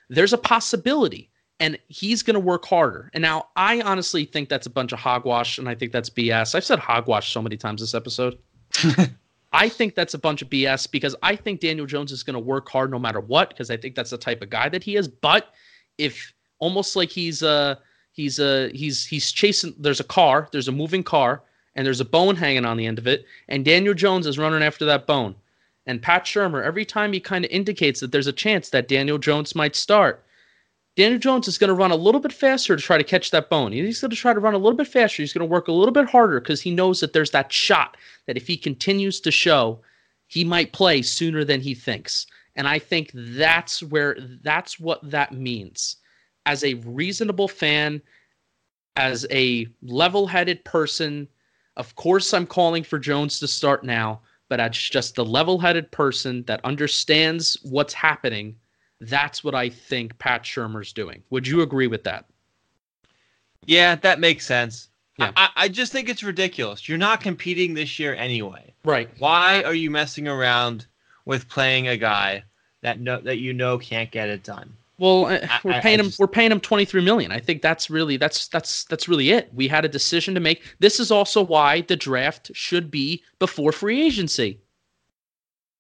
There's a possibility and he's going to work harder. And now I honestly think that's a bunch of hogwash and I think that's BS. I've said hogwash so many times this episode. (laughs) I think that's a bunch of BS because I think Daniel Jones is going to work hard no matter what because I think that's the type of guy that he is. But if almost like he's uh he's uh he's he's chasing there's a car, there's a moving car and there's a bone hanging on the end of it and Daniel Jones is running after that bone. And Pat Shurmur every time he kind of indicates that there's a chance that Daniel Jones might start Daniel Jones is going to run a little bit faster to try to catch that bone. He's going to try to run a little bit faster. He's going to work a little bit harder because he knows that there's that shot that if he continues to show, he might play sooner than he thinks. And I think that's where that's what that means. As a reasonable fan, as a level-headed person, Of course, I'm calling for Jones to start now, but as just the level headed person that understands what's happening, that's what I think Pat Shurmur's doing. Would you agree with that? Yeah, that makes sense. Yeah. I, I just think it's ridiculous. You're not competing this year anyway. Right. Why are you messing around with playing a guy that no, that you know can't get it done? Well, uh, I- we're paying I him. just- We're paying him twenty three million. I think that's really that's that's that's really it. We had a decision to make. This is also why the draft should be before free agency.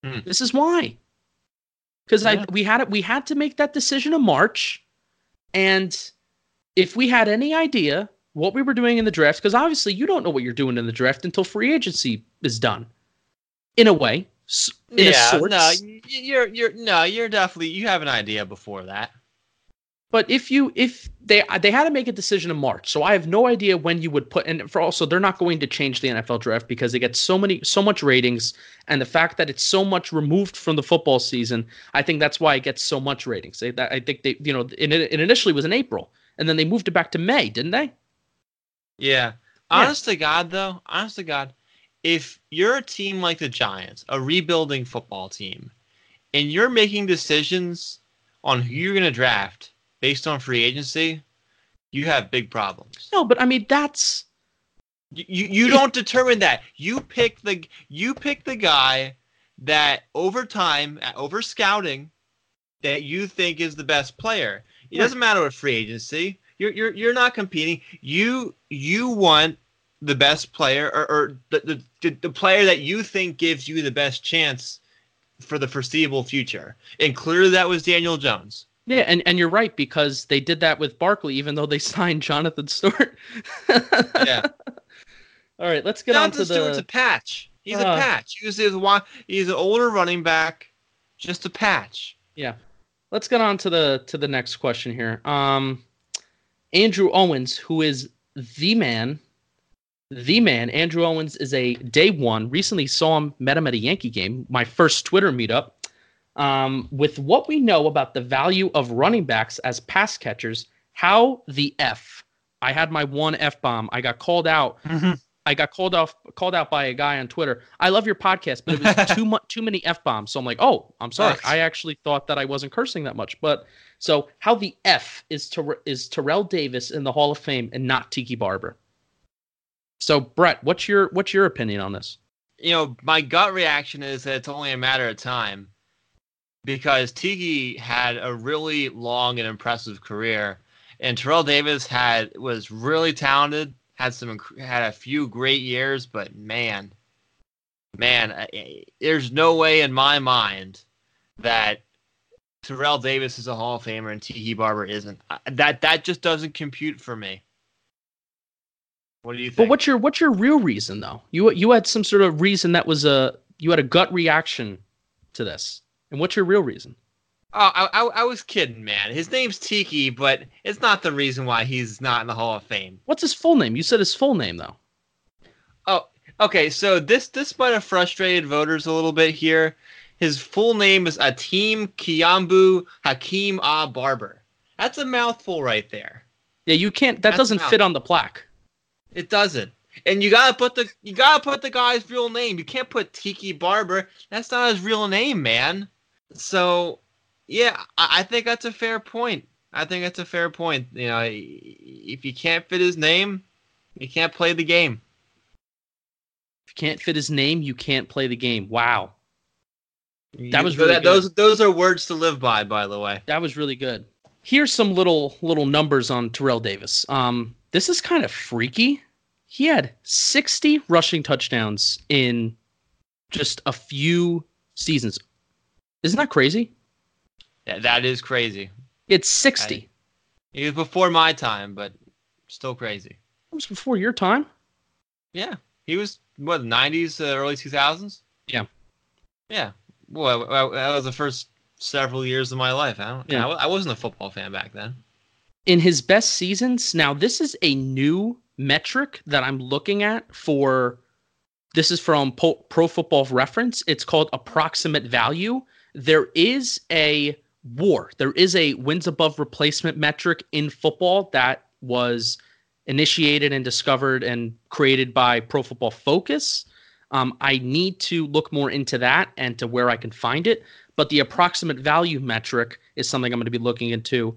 Hmm. This is why. Because I we had it. We had to make that decision in March, and if we had any idea what we were doing in the draft, because obviously you don't know what you're doing in the draft until free agency is done. In a way, in a yeah, sorts. no, you're you're no, you're definitely you have an idea before that. But if you if they they had to make a decision in March, so I have no idea when you would put and for also they're not going to change the NFL draft because they get so many so much ratings and the fact that it's so much removed from the football season, I think that's why it gets so much ratings. They, that, I think they you know it, it initially was in April and then they moved it back to May, didn't they? Yeah. Honest to God, though, honest to God, if you're a team like the Giants, a rebuilding football team, and you're making decisions on who you're going to draft based on free agency, you have big problems. No, but I mean that's You you, don't determine that. You pick the you pick the guy that over time, uh, over scouting, that you think is the best player. It doesn't matter what free agency. You're you're you're not competing. You you want the best player or, or the, the the player that you think gives you the best chance for the foreseeable future. And clearly that was Daniel Jones. Yeah, and, and you're right because they did that with Barkley, even though they (laughs) signed Jonathan Stewart. Yeah. (laughs) All right, let's get on to the. Jonathan to Stewart's the a patch. He's Uh, a patch. He was, he was he's an older running back, just a patch. Yeah. Let's get on to the to the next question here. Um Andrew Owens, who is the man, the man, Andrew Owens is a day one. Recently saw him, met him at a Yankee game, my first Twitter meetup. Um, with what we know about the value of running backs as pass catchers, how the F I had my one F bomb. I got called out I got called off called out by a guy on Twitter. I love your podcast, but it was (laughs) too much too many f bombs. So I'm like, oh, I'm sorry. Nice. I actually thought that I wasn't cursing that much. But so how the f is Ter- is Terrell Davis in the Hall of Fame and not Tiki Barber? So Brett, what's your what's your opinion on this? you know, my gut reaction is that it's only a matter of time because Tiki had a really long and impressive career, and Terrell Davis had was really talented, had some had a few great years, but man, man, I- there's no way in my mind that Terrell Davis is a Hall of Famer and Tiki Barber isn't. That that just doesn't compute for me. What do you think? But what's your what's your real reason though? You you had some sort of reason that was a you had a gut reaction to this, and what's your real reason? Oh, I, I, I was kidding, man. His name's Tiki, but it's not the reason why he's not in the Hall of Fame. What's his full name? You said his full name though. Oh, okay, so this this might have frustrated voters a little bit here. His full name is Atiim Kiambu Hakeem Ah Barber. That's a mouthful right there. Yeah, you can't. That That's doesn't fit on the plaque. It doesn't. And you gotta put the you gotta put the guy's real name. You can't put Tiki Barber. That's not his real name, man. So yeah, I, I think that's a fair point. I think that's a fair point. You know, if you can't fit his name, you can't play the game. If you can't fit his name, you can't play the game. Wow, That was really good. those those are words to live by, by the way. that was really good. Here's some little little numbers on Terrell Davis. Um, this is kind of freaky. He had 60 rushing touchdowns in just a few seasons. Isn't that crazy? Yeah, that is crazy. It's 60. He was before my time, but still crazy. That was before your time. Yeah, he was what nineties, uh, early two thousands. Yeah. yeah. Well, that that was the first several years of my life. I don't. Yeah. I, I wasn't a football fan back then. in his best seasons. Now, this is a new metric that I'm looking at for. This is from Pro Football Reference. It's called approximate value. There is a war. There is a wins above replacement metric in football that was initiated and discovered and created by Pro Football Focus. Um, I need to look more into that and to where I can find it. But the approximate value metric is something I'm going to be looking into.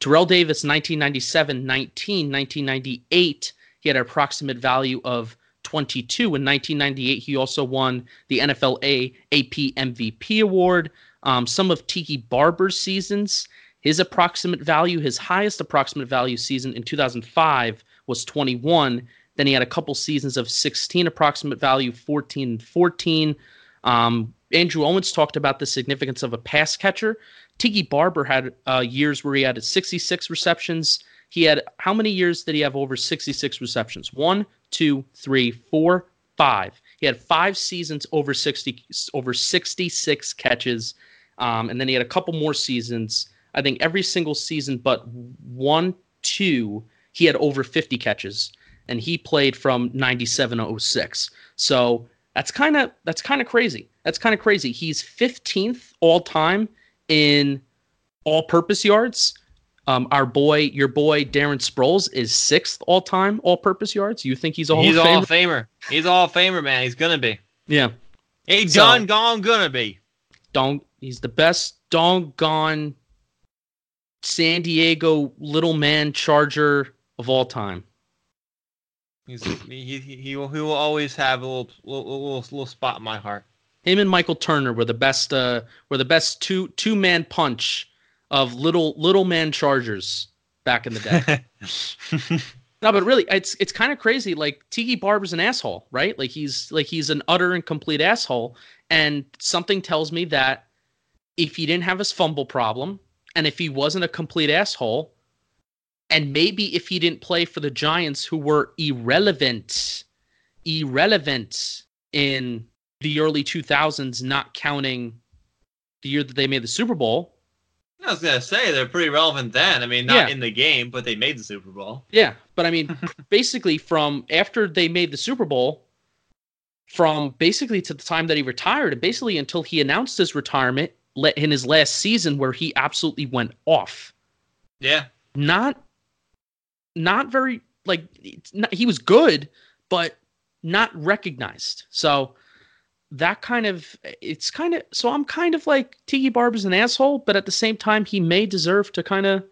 Terrell Davis, 1997 19, 1998, he had an approximate value of 22. In 1998, he also won the NFL A AP MVP award. Um, some of Tiki Barber's seasons, his approximate value, his highest approximate value season in 2005 was 21. Then he had a couple seasons of 16 approximate value, 14 and 14. Um, Andrew Owens talked about the significance of a pass catcher. Tiki Barber had uh, years where he had 66 receptions. He had how many years did he have over 66 receptions? One, two, three, four, five. He had five seasons over 60 over 66 catches, um, and then he had a couple more seasons. I think every single season but one, two, he had over 50 catches, and he played from 97 to 06. So that's kind of that's kind of crazy. That's kind of crazy. He's 15th all time in all-purpose yards. Um, our boy, your boy Darren Sproles is sixth all-time all-purpose yards. You think he's a He's all Famer? He's all famer, man. He's gonna be. Yeah, He So- done gone gonna be. Dong. He's the best doggone San Diego little man Charger of all time. He's he, he, he will he will always have a little little, little little spot in my heart. Him and Michael Turner were the best. Uh, were the best two two man punch of little little man Chargers back in the day. (laughs) No, but really, it's it's kind of crazy. Like Tiki Barber's an asshole, right? Like he's like he's an utter and complete asshole. And something tells me that if he didn't have his fumble problem, and if he wasn't a complete asshole, and maybe if he didn't play for the Giants, who were irrelevant, irrelevant in the early 2000s, not counting the year that they made the Super Bowl. I was gonna say they're pretty relevant then. I mean, not Yeah. in the game, but they made the Super Bowl. Yeah, but I mean, (laughs) basically, from after they made the Super Bowl, from basically to the time that he retired, and basically until he announced his retirement in his last season, where he absolutely went off. Yeah, Not, not very like not, he was good, but not recognized. So that kind of it's kind of so I'm kind of like Tiki Barb is an asshole, but at the same time he may deserve to kind of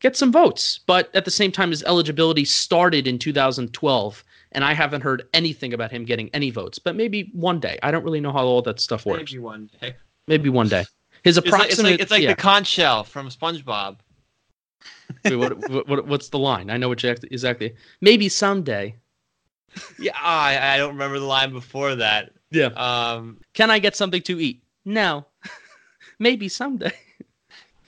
get some votes. But at the same time, his eligibility started in 2012, and I haven't heard anything about him getting any votes. But maybe one day. I don't really know how all that stuff works. maybe one day. Maybe one day. His It's like, approximate. it's like, it's like yeah. the conch shell from SpongeBob. Wait, what, what, what, what's the line? I know what you exactly. Maybe someday. Yeah, I I don't remember the line before that. Yeah. Um, Can I get something to eat? No. (laughs) Maybe someday.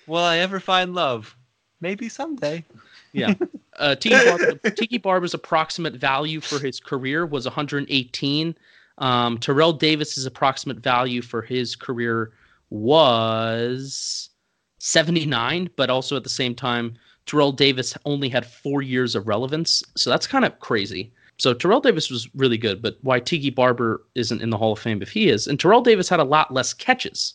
will I ever find love? Maybe someday. Yeah. (laughs) Uh, Tiki, Barber, Tiki Barber's approximate value for his career was 118. Um, Terrell Davis's approximate value for his career was 79, but also at the same time, Terrell Davis only had four years of relevance. So that's kind of crazy. So Terrell Davis was really good, but why Tiki Barber isn't in the Hall of Fame if he is? And Terrell Davis had a lot less catches.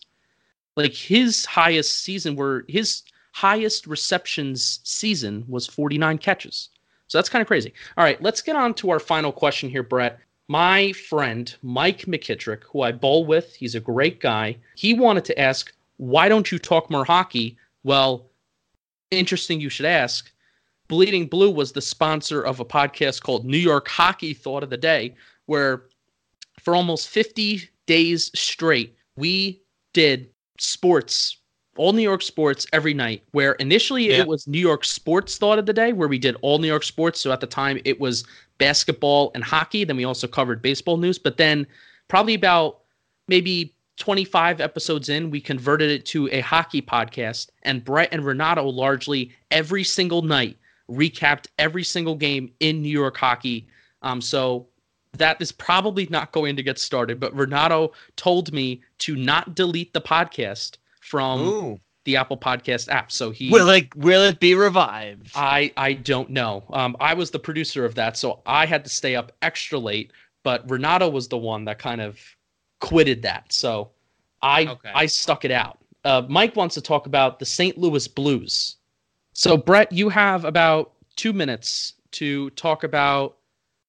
Like his highest season were his highest receptions season was 49 catches. So that's kind of crazy. All right, let's get on to our final question here, Brett. My friend Mike McKittrick, who I bowl with, he's a great guy. He wanted to ask, why don't you talk more hockey? Well, interesting you should ask. Bleeding Blue was the sponsor of a podcast called New York Hockey Thought of the Day, where for almost 50 days straight, we did sports, all New York sports every night. Where initially Yeah. it was New York Sports Thought of the Day, where we did all New York sports. So at the time it was basketball and hockey. Then we also covered baseball news. But then probably about maybe 25 episodes in, we converted it to a hockey podcast. And Brett and Renato largely every single night recapped every single game in New York hockey. Um, so that is probably not going to get started. But Renato told me to not delete the podcast from Ooh. the Apple Podcast app. So he Will it will it be revived? I I don't know. Um, I was the producer of that, so I had to stay up extra late. But Renato was the one that kind of quitted that, so I Okay. I stuck it out. Uh, Mike wants to talk about the St. Louis Blues. So Brett, you have about two minutes to talk about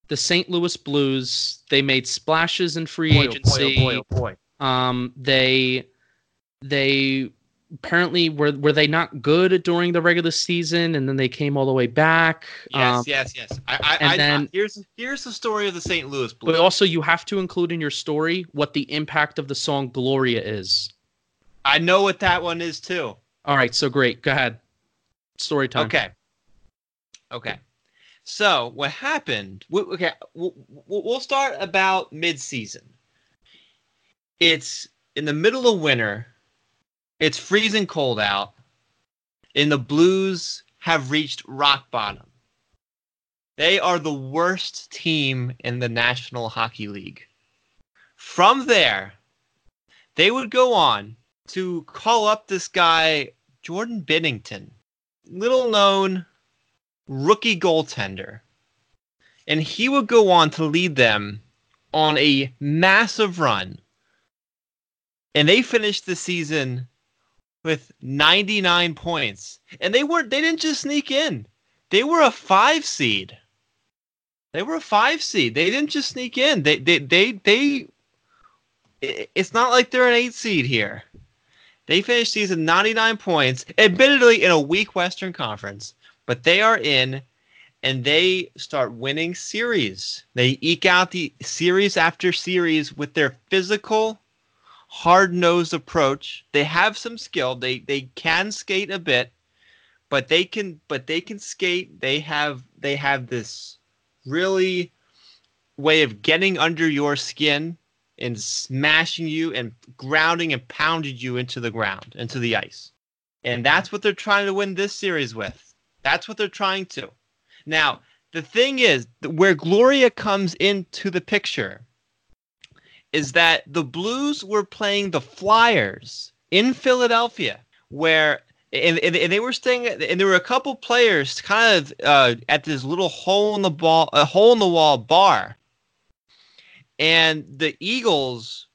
the St. Louis Blues. They made splashes in free Boy, oh boy, agency. oh boy, oh boy. Um, they they apparently were were they not good during the regular season, and then they came all the way back. Yes, Um, yes, yes. I, I, and I, then- here's here's the story of the St. Louis Blues. But also, you have to include in your story what the impact of the song "Gloria" is. I know what that one is too. All right, so great. Go ahead. Story time. Okay. Okay. So what happened? Okay, we'll, we'll start about mid-season. It's in the middle of winter. It's freezing cold out, and the Blues have reached rock bottom. They are the worst team in the National Hockey League. From there, they would go on to call up this guy Jordan Binnington little known rookie goaltender. And he would go on to lead them on a massive run. And they finished the season with 99 points. And they weren't they didn't just sneak in. They were a 5 seed. They were a 5 seed. They didn't just sneak in. They they they, they it's not like they're an 8 seed here. They finished season 99 points, admittedly in a weak Western Conference, but they are in and they start winning series. They eke out the series after series with their physical, hard-nosed approach. They have some skill. They they can skate a bit, but they can but they can skate. They have they have this really way of getting under your skin and smashing you and grounding and pounding you into the ground, into the ice. And that's what they're trying to win this series with. That's what they're trying to. Now, the thing is, where Gloria comes into the picture is that the Blues were playing the Flyers in Philadelphia, where and, and, and they were staying and there were a couple players kind of uh, at this little hole in the ball a hole in the wall bar and the Eagles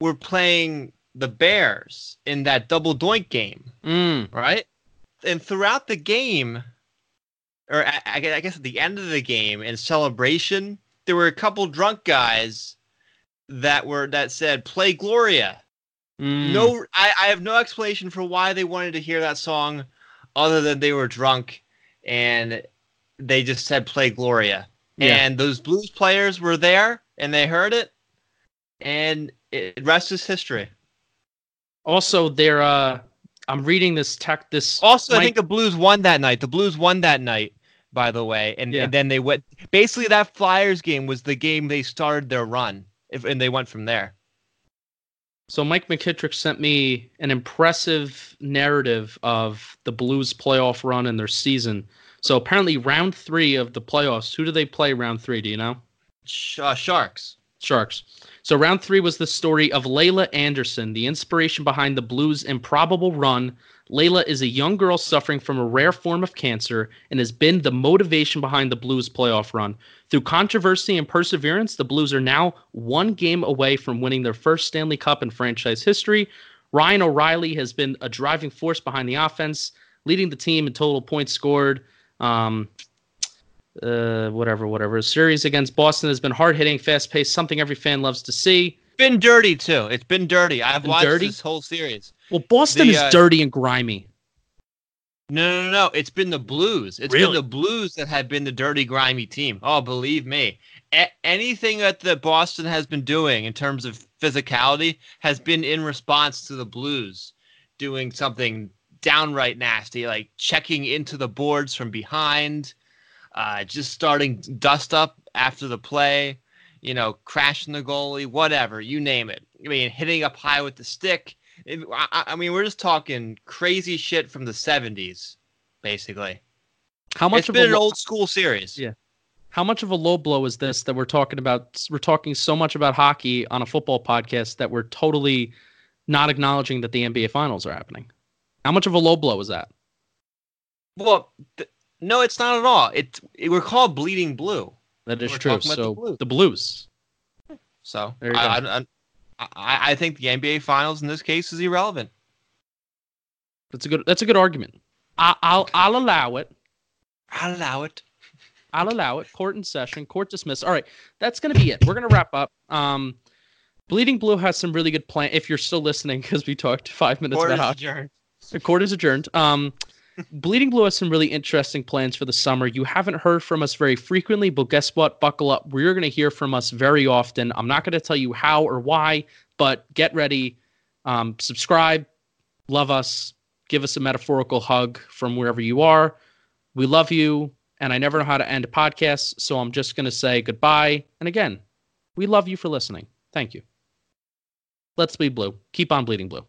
were playing the Bears in that double doink game, Mm. right? And throughout the game, or I, I guess at the end of the game in celebration, there were a couple drunk guys that were that said "Play Gloria." Mm. No, I, I have no explanation for why they wanted to hear that song, other than they were drunk and they just said "Play Gloria." Yeah. And those blues players were there and they heard it, and it rest is history. Also, they're. Uh, I'm reading this tech. This Also, I think the Blues won that night. The Blues won that night, by the way, and, Yeah. and then they went. Basically, that Flyers game was the game they started their run, if, and they went from there. So Mike McKittrick sent me an impressive narrative of the Blues playoff run and their season. So apparently, round three of the playoffs. Who do they play round three? Do you know? Uh, Sharks. Sharks. So round three was the story of Laila Anderson, the inspiration behind the Blues' improbable run. Laila is a young girl suffering from a rare form of cancer and has been the motivation behind the Blues' playoff run. Through controversy and perseverance, the Blues are now one game away from winning their first Stanley Cup in franchise history. Ryan O'Reilly has been a driving force behind the offense, leading the team in total points scored. Um, uh, whatever, whatever. Series against Boston has been hard hitting, fast paced, something every fan loves to see. Been dirty too. It's been dirty. I've Been watched dirty? this whole series. Well, Boston The, is uh, dirty and grimy. No, no, no. It's been the Blues. It's Really? been the Blues that have been the dirty, grimy team. Oh, believe me. A- anything that the Boston has been doing in terms of physicality has been in response to the Blues doing something downright nasty, like checking into the boards from behind, uh, just starting dust up after the play, you know, crashing the goalie, whatever, you name it. I mean, hitting up high with the stick. It- I, I mean, we're just talking crazy shit from the 70s, basically. How much It's of been a an old school series. Yeah. how much of a low blow is this that we're talking about? We're talking so much about hockey on a football podcast that we're totally not acknowledging that the NBA finals are happening. How much of a low blow is that? Well, th- no, it's not at all. It's it, we're called Bleeding Blue. That is We're true. the So Blues. the Blues. So There you I, go. I, I, I think the NBA finals in this case is irrelevant. That's a good. That's a good argument. I, I'll I'll allow it. I'll allow it. (laughs) I'll allow it. Court in session. Court dismissed. All right, that's going to be it. We're going to wrap up. Um, Bleeding Blue has some really good plan. If you're still listening, because we talked five minutes Court about is how adjourned. the court is adjourned. Um, Bleeding Blue has some really interesting plans for the summer. You haven't heard from us very frequently, but guess what? Buckle up. We're going to hear from us very often. I'm not going to tell you how or why, but get ready. Um, subscribe, love us, give us a metaphorical hug from wherever you are. We love you, and I never know how to end a podcast, so I'm just going to say goodbye. And again, we love you for listening. Thank you. Let's bleed blue. Keep on bleeding blue.